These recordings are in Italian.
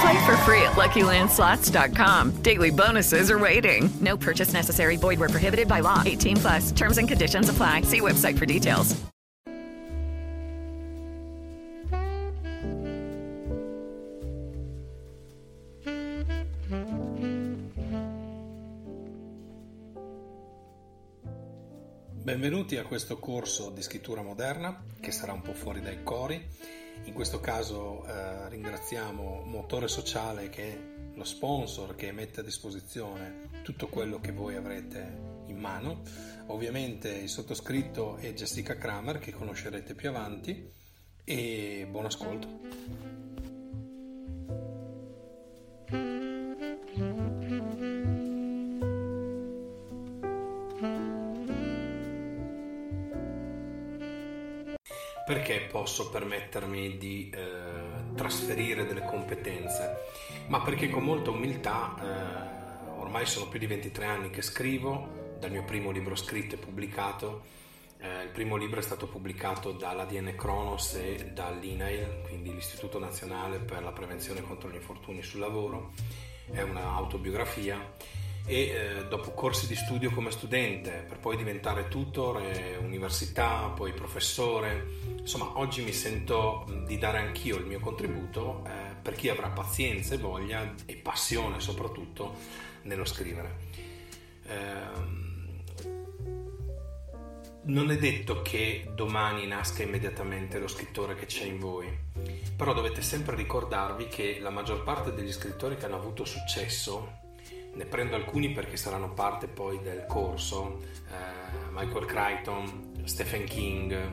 Play for free at LuckyLandSlots.com. Daily bonuses are waiting. No purchase necessary. Void where prohibited by law. 18 plus. Terms and conditions apply. See website for details. Benvenuti a questo corso di scrittura moderna che sarà un po' fuori dai cori. In questo caso eh, ringraziamo Motore Sociale che è lo sponsor che mette a disposizione tutto quello che voi avrete in mano. Ovviamente il sottoscritto è Jessica Kramer che conoscerete più avanti e buon ascolto. Perché posso permettermi di eh, trasferire delle competenze? Ma perché con molta umiltà, eh, ormai sono più di 23 anni che scrivo, dal mio primo libro scritto e pubblicato. Eh, il primo libro è stato pubblicato dall'ADN Kronos e dall'INAIL, quindi l'Istituto Nazionale per la Prevenzione contro gli Infortuni sul Lavoro. È un'autobiografia e eh, dopo corsi di studio come studente per poi diventare tutor, eh, università, poi professore, insomma oggi mi sento di dare anch'io il mio contributo eh, per chi avrà pazienza e voglia e passione soprattutto nello scrivere. Ehm, non è detto che domani nasca immediatamente lo scrittore che c'è in voi, però dovete sempre ricordarvi che la maggior parte degli scrittori che hanno avuto successo ne prendo alcuni perché saranno parte poi del corso, eh, Michael Crichton, Stephen King,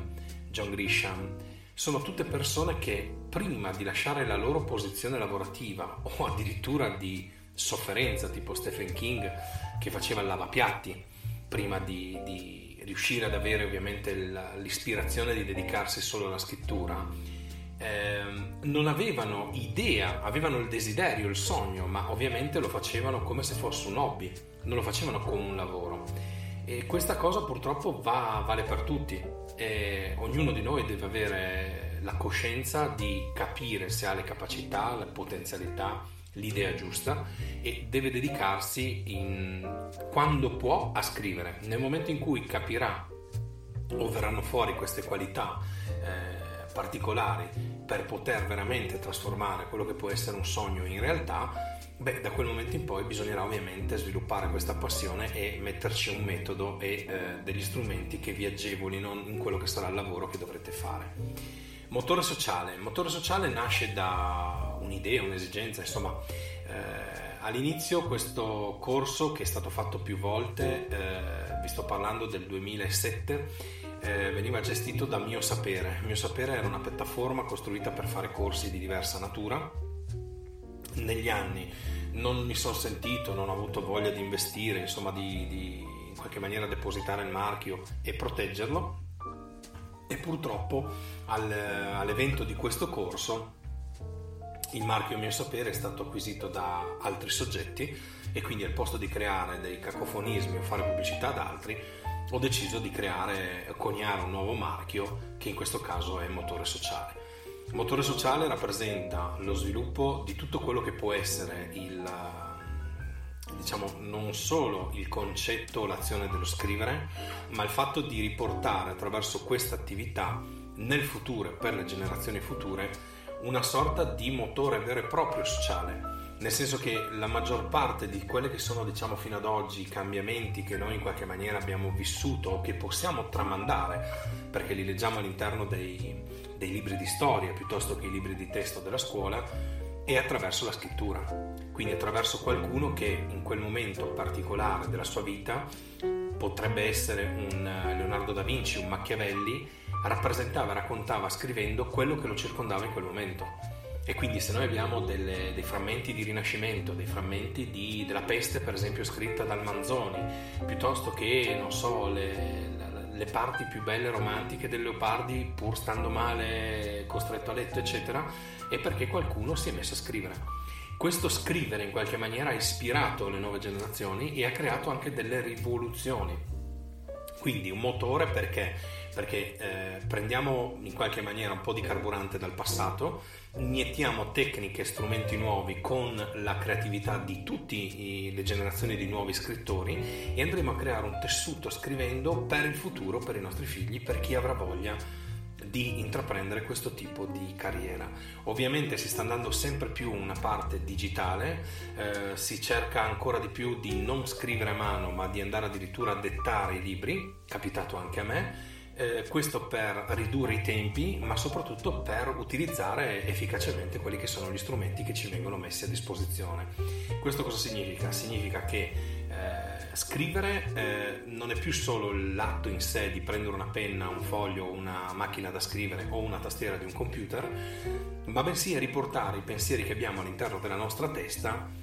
John Grisham, sono tutte persone che prima di lasciare la loro posizione lavorativa o addirittura di sofferenza, tipo Stephen King che faceva il lavapiatti, prima di, di riuscire ad avere ovviamente l'ispirazione di dedicarsi solo alla scrittura, Ehm, non avevano idea, avevano il desiderio, il sogno, ma ovviamente lo facevano come se fosse un hobby, non lo facevano come un lavoro. E questa cosa purtroppo va, vale per tutti. E ognuno di noi deve avere la coscienza di capire se ha le capacità, le potenzialità, l'idea giusta e deve dedicarsi in, quando può a scrivere. Nel momento in cui capirà o verranno fuori queste qualità particolari per poter veramente trasformare quello che può essere un sogno in realtà, beh, da quel momento in poi bisognerà ovviamente sviluppare questa passione e metterci un metodo e eh, degli strumenti che vi agevolino in quello che sarà il lavoro che dovrete fare. Motore sociale. Motore sociale nasce da un'idea, un'esigenza, insomma, eh, all'inizio questo corso che è stato fatto più volte, eh, vi sto parlando del 2007, eh, veniva gestito da Mio Sapere. Mio Sapere era una piattaforma costruita per fare corsi di diversa natura. Negli anni non mi sono sentito, non ho avuto voglia di investire, insomma di, di in qualche maniera depositare il marchio e proteggerlo. E purtroppo al, all'evento di questo corso il marchio Mio Sapere è stato acquisito da altri soggetti e quindi al posto di creare dei cacofonismi o fare pubblicità ad altri ho deciso di creare, coniare un nuovo marchio che in questo caso è Motore Sociale. Motore Sociale rappresenta lo sviluppo di tutto quello che può essere il, diciamo, non solo il concetto o l'azione dello scrivere, ma il fatto di riportare attraverso questa attività nel futuro e per le generazioni future una sorta di motore vero e proprio sociale nel senso che la maggior parte di quelli che sono diciamo fino ad oggi i cambiamenti che noi in qualche maniera abbiamo vissuto o che possiamo tramandare perché li leggiamo all'interno dei, dei libri di storia piuttosto che i libri di testo della scuola è attraverso la scrittura. Quindi attraverso qualcuno che in quel momento particolare della sua vita potrebbe essere un Leonardo da Vinci, un Machiavelli rappresentava, raccontava scrivendo quello che lo circondava in quel momento e quindi se noi abbiamo delle, dei frammenti di Rinascimento, dei frammenti di, della peste per esempio scritta dal Manzoni, piuttosto che, non so, le, le parti più belle romantiche del Leopardi pur stando male, costretto a letto, eccetera, è perché qualcuno si è messo a scrivere. Questo scrivere in qualche maniera ha ispirato le nuove generazioni e ha creato anche delle rivoluzioni. Quindi un motore perché? Perché eh, prendiamo in qualche maniera un po' di carburante dal passato, iniettiamo tecniche e strumenti nuovi con la creatività di tutte le generazioni di nuovi scrittori e andremo a creare un tessuto scrivendo per il futuro, per i nostri figli, per chi avrà voglia di intraprendere questo tipo di carriera. Ovviamente si sta andando sempre più una parte digitale, eh, si cerca ancora di più di non scrivere a mano ma di andare addirittura a dettare i libri, capitato anche a me eh, questo per ridurre i tempi, ma soprattutto per utilizzare efficacemente quelli che sono gli strumenti che ci vengono messi a disposizione. Questo cosa significa? Significa che scrivere eh, non è più solo l'atto in sé di prendere una penna, un foglio, una macchina da scrivere o una tastiera di un computer, ma bensì è riportare i pensieri che abbiamo all'interno della nostra testa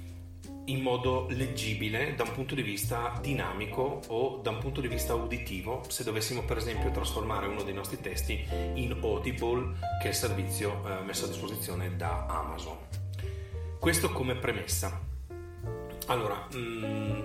in modo leggibile da un punto di vista dinamico o da un punto di vista uditivo se dovessimo per esempio trasformare uno dei nostri testi in Audible che è il servizio eh, messo a disposizione da Amazon. Questo come premessa. Allora, mh, mm,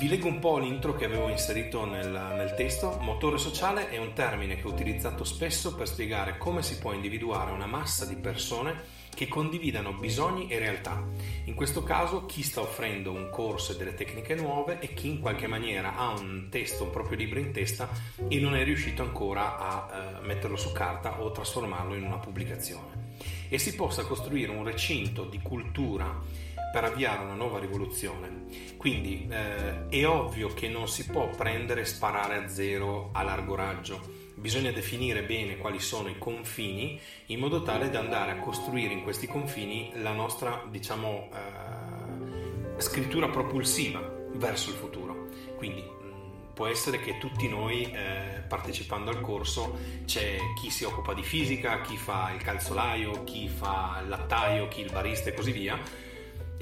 vi leggo un po' l'intro che avevo inserito nel, nel, testo. Motore sociale è un termine che ho utilizzato spesso per spiegare come si può individuare una massa di persone che condividano bisogni e realtà. In questo caso chi sta offrendo un corso e delle tecniche nuove e chi in qualche maniera ha un testo, un proprio libro in testa e non è riuscito ancora a eh, metterlo su carta o trasformarlo in una pubblicazione. E si possa costruire un recinto di cultura per avviare una nuova rivoluzione. Quindi eh, è ovvio che non si può prendere e sparare a zero a largo raggio bisogna definire bene quali sono i confini in modo tale da andare a costruire in questi confini la nostra, diciamo, eh, scrittura propulsiva verso il futuro. Quindi mh, può essere che tutti noi eh, partecipando al corso c'è chi si occupa di fisica, chi fa il calzolaio, chi fa il lattaio, chi il barista e così via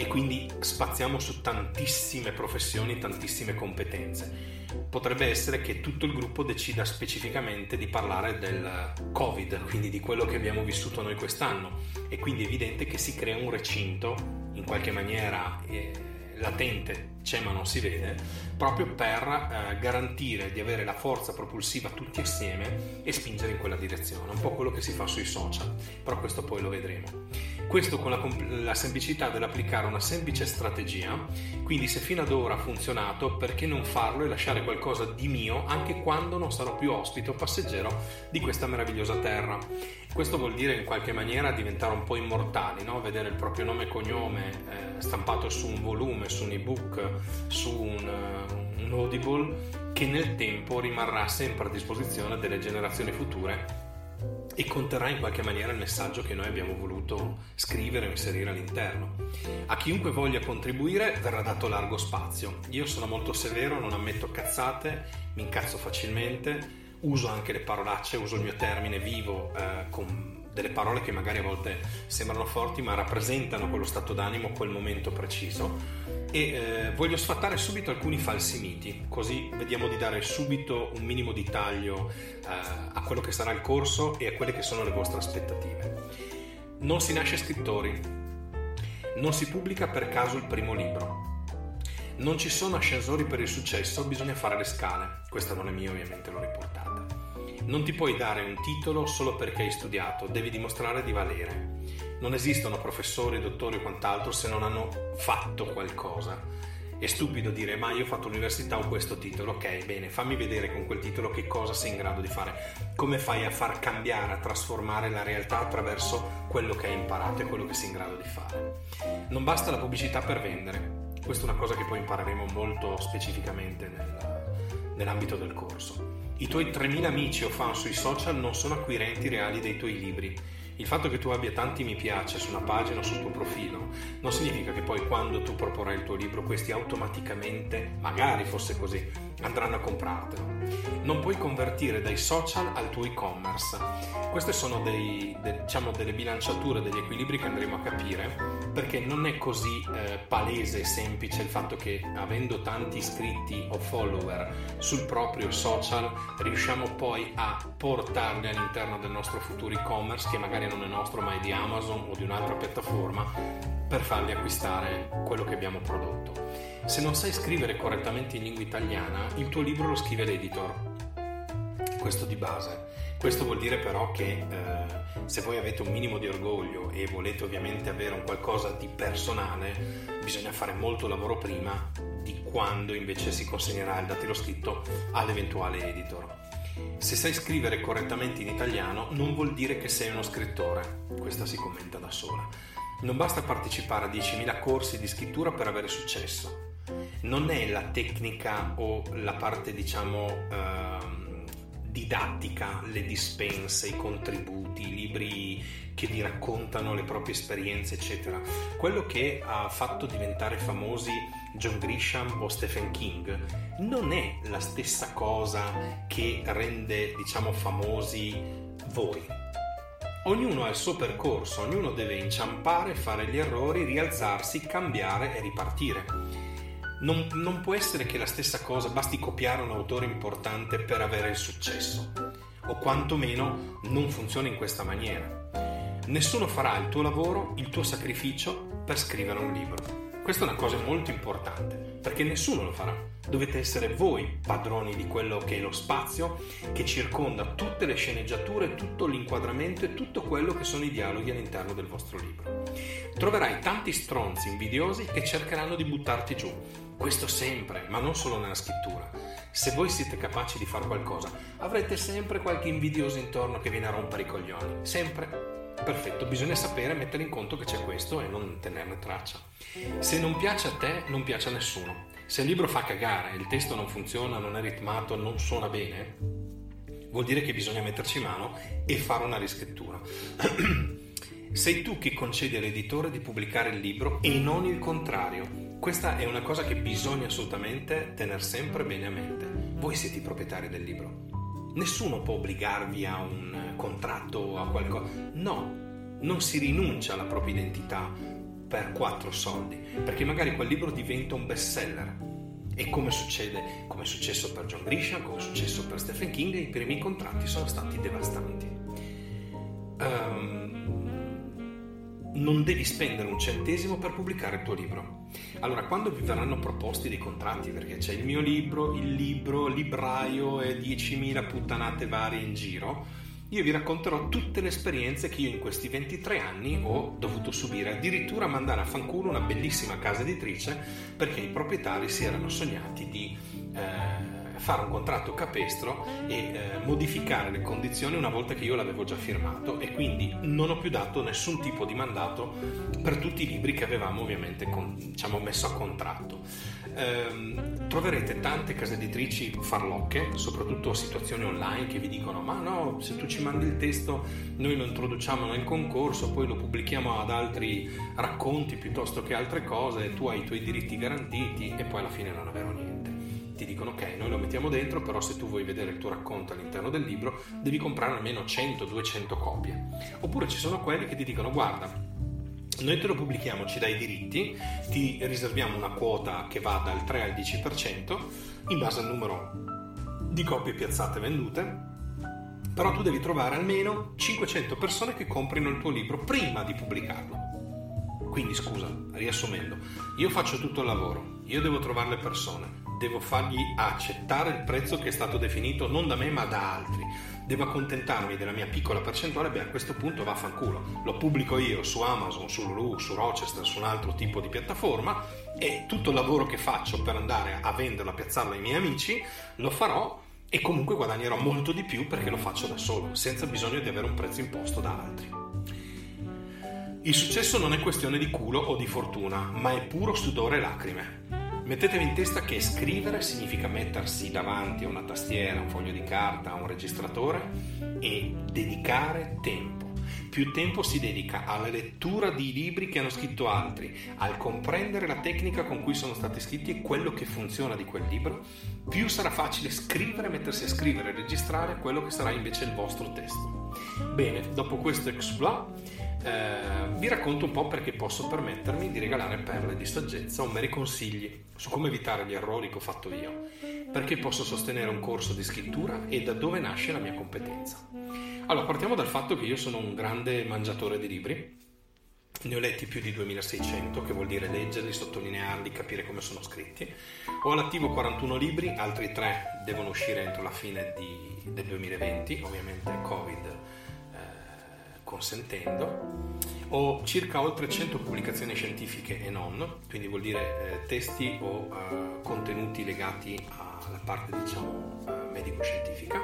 e quindi spaziamo su tantissime professioni, tantissime competenze. Potrebbe essere che tutto il gruppo decida specificamente di parlare del Covid, quindi di quello che abbiamo vissuto noi quest'anno. E quindi è evidente che si crea un recinto in qualche maniera eh, latente, c'è ma non si vede, proprio per eh, garantire di avere la forza propulsiva tutti assieme e spingere in quella direzione, un po' quello che si fa sui social, però questo poi lo vedremo. Questo con la, la semplicità dell'applicare una semplice strategia, quindi se fino ad ora ha funzionato, perché non farlo e lasciare qualcosa di mio anche quando non sarò più ospite o passeggero di questa meravigliosa terra. Questo vuol dire in qualche maniera diventare un po' immortali, no? vedere il proprio nome e cognome eh, stampato su un volume, su un ebook, su un, uh, un audible che nel tempo rimarrà sempre a disposizione delle generazioni future e conterrà in qualche maniera il messaggio che noi abbiamo voluto scrivere o inserire all'interno. A chiunque voglia contribuire verrà dato largo spazio. Io sono molto severo, non ammetto cazzate, mi incazzo facilmente, uso anche le parolacce, uso il mio termine vivo eh, con delle parole che magari a volte sembrano forti ma rappresentano quello stato d'animo, quel momento preciso e eh, voglio sfattare subito alcuni falsi miti, così vediamo di dare subito un minimo di taglio eh, a quello che sarà il corso e a quelle che sono le vostre aspettative. Non si nasce scrittori, non si pubblica per caso il primo libro, non ci sono ascensori per il successo, bisogna fare le scale. questa non è mia ovviamente l'ho riportata. Non ti puoi dare un titolo solo perché hai studiato, devi dimostrare di valere. Non esistono professori, dottori o quant'altro se non hanno fatto qualcosa. È stupido dire ma io ho fatto l'università ho questo titolo, ok, bene, fammi vedere con quel titolo che cosa sei in grado di fare, come fai a far cambiare, a trasformare la realtà attraverso quello che hai imparato e quello che sei in grado di fare. Non basta la pubblicità per vendere, questa è una cosa che poi impareremo molto specificamente nel, nell'ambito del corso. I tuoi 3.000 amici o fan sui social non sono acquirenti reali dei tuoi libri il fatto che tu abbia tanti mi piace su una pagina o sul tuo profilo non significa che poi quando tu proporrai il tuo libro questi automaticamente, magari fosse così, andranno a comprartelo. Non puoi convertire dai social al tuo e-commerce. Queste sono dei, de, diciamo, delle bilanciature, degli equilibri che andremo a capire perché non è così eh, palese e semplice il fatto che avendo tanti iscritti o follower sul proprio social riusciamo poi a portarli all'interno del nostro futuro e-commerce che magari non è nostro ma è di Amazon o di un'altra piattaforma per farli acquistare quello che abbiamo prodotto. Se non sai scrivere correttamente in lingua italiana, il tuo libro lo scrive l'editor. Questo di base. Questo vuol dire però che eh, se voi avete un minimo di orgoglio e volete ovviamente avere un qualcosa di personale, bisogna fare molto lavoro prima di quando invece si consegnerà il datilo scritto all'eventuale editor. Se sai scrivere correttamente in italiano non vuol dire che sei uno scrittore, questa si commenta da sola. Non basta partecipare a 10.000 corsi di scrittura per avere successo. Non è la tecnica o la parte, diciamo, eh, didattica, le dispense, i contributi, i libri che ti raccontano le proprie esperienze, eccetera. Quello che ha fatto diventare famosi John Grisham o Stephen King non è la stessa cosa che rende, diciamo, famosi voi. Ognuno ha il suo percorso, ognuno deve inciampare, fare gli errori, rialzarsi, cambiare e ripartire. Non, non, può essere che la stessa cosa basti copiare un autore importante per avere il successo, o quantomeno non funziona in questa maniera. Nessuno farà il tuo lavoro, il tuo sacrificio per scrivere un libro. Questa è una cosa molto importante, perché nessuno lo farà. Dovete essere voi padroni di quello che è lo spazio che circonda tutte le sceneggiature, tutto l'inquadramento e tutto quello che sono i dialoghi all'interno del vostro libro. Troverai tanti stronzi invidiosi che cercheranno di buttarti giù. Questo sempre, ma non solo nella scrittura. Se voi siete capaci di fare qualcosa, avrete sempre qualche invidioso intorno che viene a rompere i coglioni. Sempre perfetto, bisogna sapere mettere in conto che c'è questo e non tenerne traccia. Se non piace a te, non piace a nessuno. Se il libro fa cagare, il testo non funziona, non è ritmato, non suona bene, vuol dire che bisogna metterci mano e fare una riscrittura. Sei tu che concedi all'editore di pubblicare il libro e non il contrario. Questa è una cosa che bisogna assolutamente tenere sempre bene a mente. Voi siete i proprietari del libro. Nessuno può obbligarvi a un contratto o a qualcosa. No, non si rinuncia alla propria identità per quattro soldi, perché magari quel libro diventa un bestseller. E come succede, come è successo per John Grisham, come è successo per Stephen King, i primi contratti sono stati devastanti. Um, non devi spendere un centesimo per pubblicare il tuo libro. Allora, quando vi verranno proposti dei contratti, perché c'è il mio libro, il libro, il libraio e 10.000 puttanate varie in giro, io vi racconterò tutte le esperienze che io in questi 23 anni ho dovuto subire, addirittura mandare a fanculo una bellissima casa editrice perché i proprietari si erano sognati di... Eh, fare un contratto capestro e eh, modificare le condizioni una volta che io l'avevo già firmato e quindi non ho più dato nessun tipo di mandato per tutti i libri che avevamo ovviamente con, diciamo, messo a contratto. Eh, troverete tante case editrici farlocche, soprattutto situazioni online che vi dicono ma no, se tu ci mandi il testo noi lo introduciamo nel concorso, poi lo pubblichiamo ad altri racconti piuttosto che altre cose, tu hai i tuoi diritti garantiti e poi alla fine non vero niente ti dicono ok, noi lo mettiamo dentro, però se tu vuoi vedere il tuo racconto all'interno del libro devi comprare almeno 100-200 copie. Oppure ci sono quelli che ti dicono guarda, noi te lo pubblichiamo, ci dai i diritti, ti riserviamo una quota che va dal 3 al 10% in base al numero di copie piazzate vendute, però tu devi trovare almeno 500 persone che comprino il tuo libro prima di pubblicarlo. Quindi scusa, riassumendo, io faccio tutto il lavoro, io devo trovare le persone, devo fargli accettare il prezzo che è stato definito non da me ma da altri, devo accontentarmi della mia piccola percentuale, beh a questo punto vaffanculo, lo pubblico io su Amazon, su Lulu, su Rochester, su un altro tipo di piattaforma e tutto il lavoro che faccio per andare a venderlo, a piazzarlo ai miei amici, lo farò e comunque guadagnerò molto di più perché lo faccio da solo, senza bisogno di avere un prezzo imposto da altri. Il successo non è questione di culo o di fortuna, ma è puro sudore e lacrime. Mettetevi in testa che scrivere significa mettersi davanti a una tastiera, un foglio di carta, a un registratore e dedicare tempo. Più tempo si dedica alla lettura di libri che hanno scritto altri, al comprendere la tecnica con cui sono stati scritti e quello che funziona di quel libro, più sarà facile scrivere, mettersi a scrivere e registrare quello che sarà invece il vostro testo. Bene, dopo questo exploit eh, vi racconto un po' perché posso permettermi di regalare perle di saggezza o meri consigli su come evitare gli errori che ho fatto io, perché posso sostenere un corso di scrittura e da dove nasce la mia competenza. Allora, partiamo dal fatto che io sono un grande mangiatore di libri, ne ho letti più di 2600, che vuol dire leggerli, sottolinearli, capire come sono scritti. Ho all'attivo 41 libri, altri 3 devono uscire entro la fine di, del 2020, ovviamente Covid consentendo. Ho circa oltre 100 pubblicazioni scientifiche e non, quindi vuol dire eh, testi o eh, contenuti legati alla parte diciamo eh, medico-scientifica.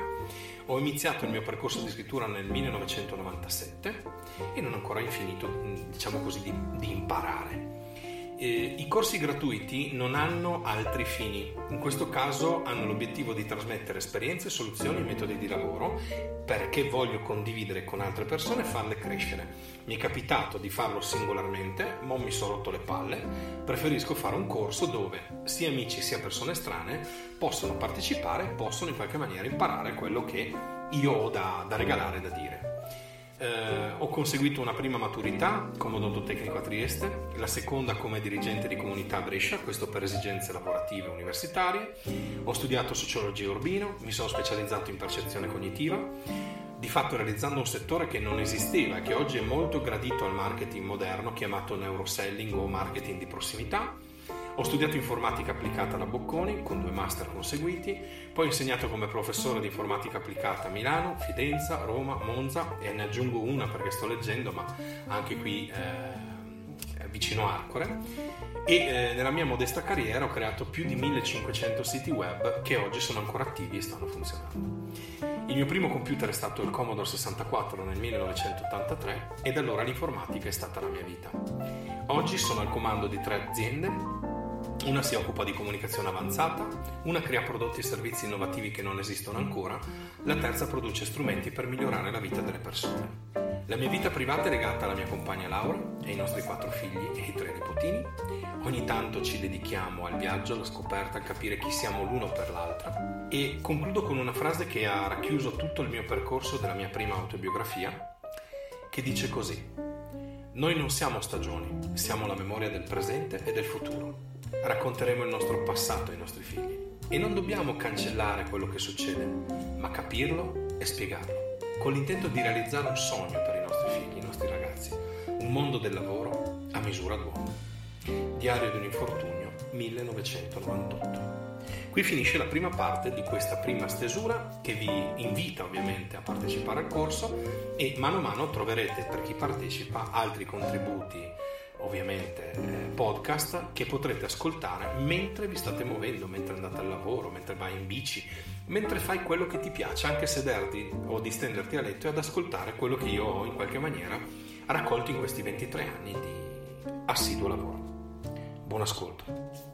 Ho iniziato il mio percorso di scrittura nel 1997 e non ho ancora finito, diciamo così, di, di imparare eh, I corsi gratuiti non hanno altri fini, in questo caso hanno l'obiettivo di trasmettere esperienze, soluzioni e metodi di lavoro perché voglio condividere con altre persone e farle crescere. Mi è capitato di farlo singolarmente, ma mi sono rotto le palle, preferisco fare un corso dove sia amici sia persone estranee possono partecipare e possono in qualche maniera imparare quello che io ho da, da regalare, da dire. Eh, ho conseguito una prima maturità come odontotecnico a Trieste, la seconda come dirigente di comunità a Brescia, questo per esigenze lavorative universitarie. Ho studiato sociologia urbino, mi sono specializzato in percezione cognitiva, di fatto realizzando un settore che non esisteva e che oggi è molto gradito al marketing moderno chiamato neuroselling o marketing di prossimità ho studiato informatica applicata alla Bocconi con due master conseguiti, poi ho insegnato come professore di informatica applicata a Milano, Fidenza, Roma, Monza e ne aggiungo una perché sto leggendo, ma anche qui eh, vicino Arcore. E eh, nella mia modesta carriera ho creato più di 1500 siti web che oggi sono ancora attivi e stanno funzionando. Il mio primo computer è stato il Commodore 64 nel 1983 e da allora l'informatica è stata la mia vita. Oggi sono al comando di tre aziende una si occupa di comunicazione avanzata, una crea prodotti e servizi innovativi che non esistono ancora, la terza produce strumenti per migliorare la vita delle persone. La mia vita privata è legata alla mia compagna Laura ai nostri quattro figli e i tre nipotini. Ogni tanto ci dedichiamo al viaggio, alla scoperta, a capire chi siamo l'uno per l'altra. E concludo con una frase che ha racchiuso tutto il mio percorso della mia prima autobiografia, che dice così. Noi non siamo stagioni, siamo la memoria del presente e del futuro racconteremo il nostro passato ai nostri figli. E non dobbiamo cancellare quello che succede, ma capirlo e spiegarlo, con l'intento di realizzare un sogno per i nostri figli, i nostri ragazzi, un mondo del lavoro a misura d'uomo. Diario di un infortunio 1998. Qui finisce la prima parte di questa prima stesura che vi invita ovviamente a partecipare al corso e mano a mano troverete per chi partecipa altri contributi ovviamente eh, podcast che potrete ascoltare mentre vi state muovendo, mentre andate al lavoro, mentre vai in bici, mentre fai quello che ti piace, anche sederti o distenderti a letto e ad ascoltare quello che io ho in qualche maniera raccolto in questi 23 anni di assiduo lavoro. Buon ascolto.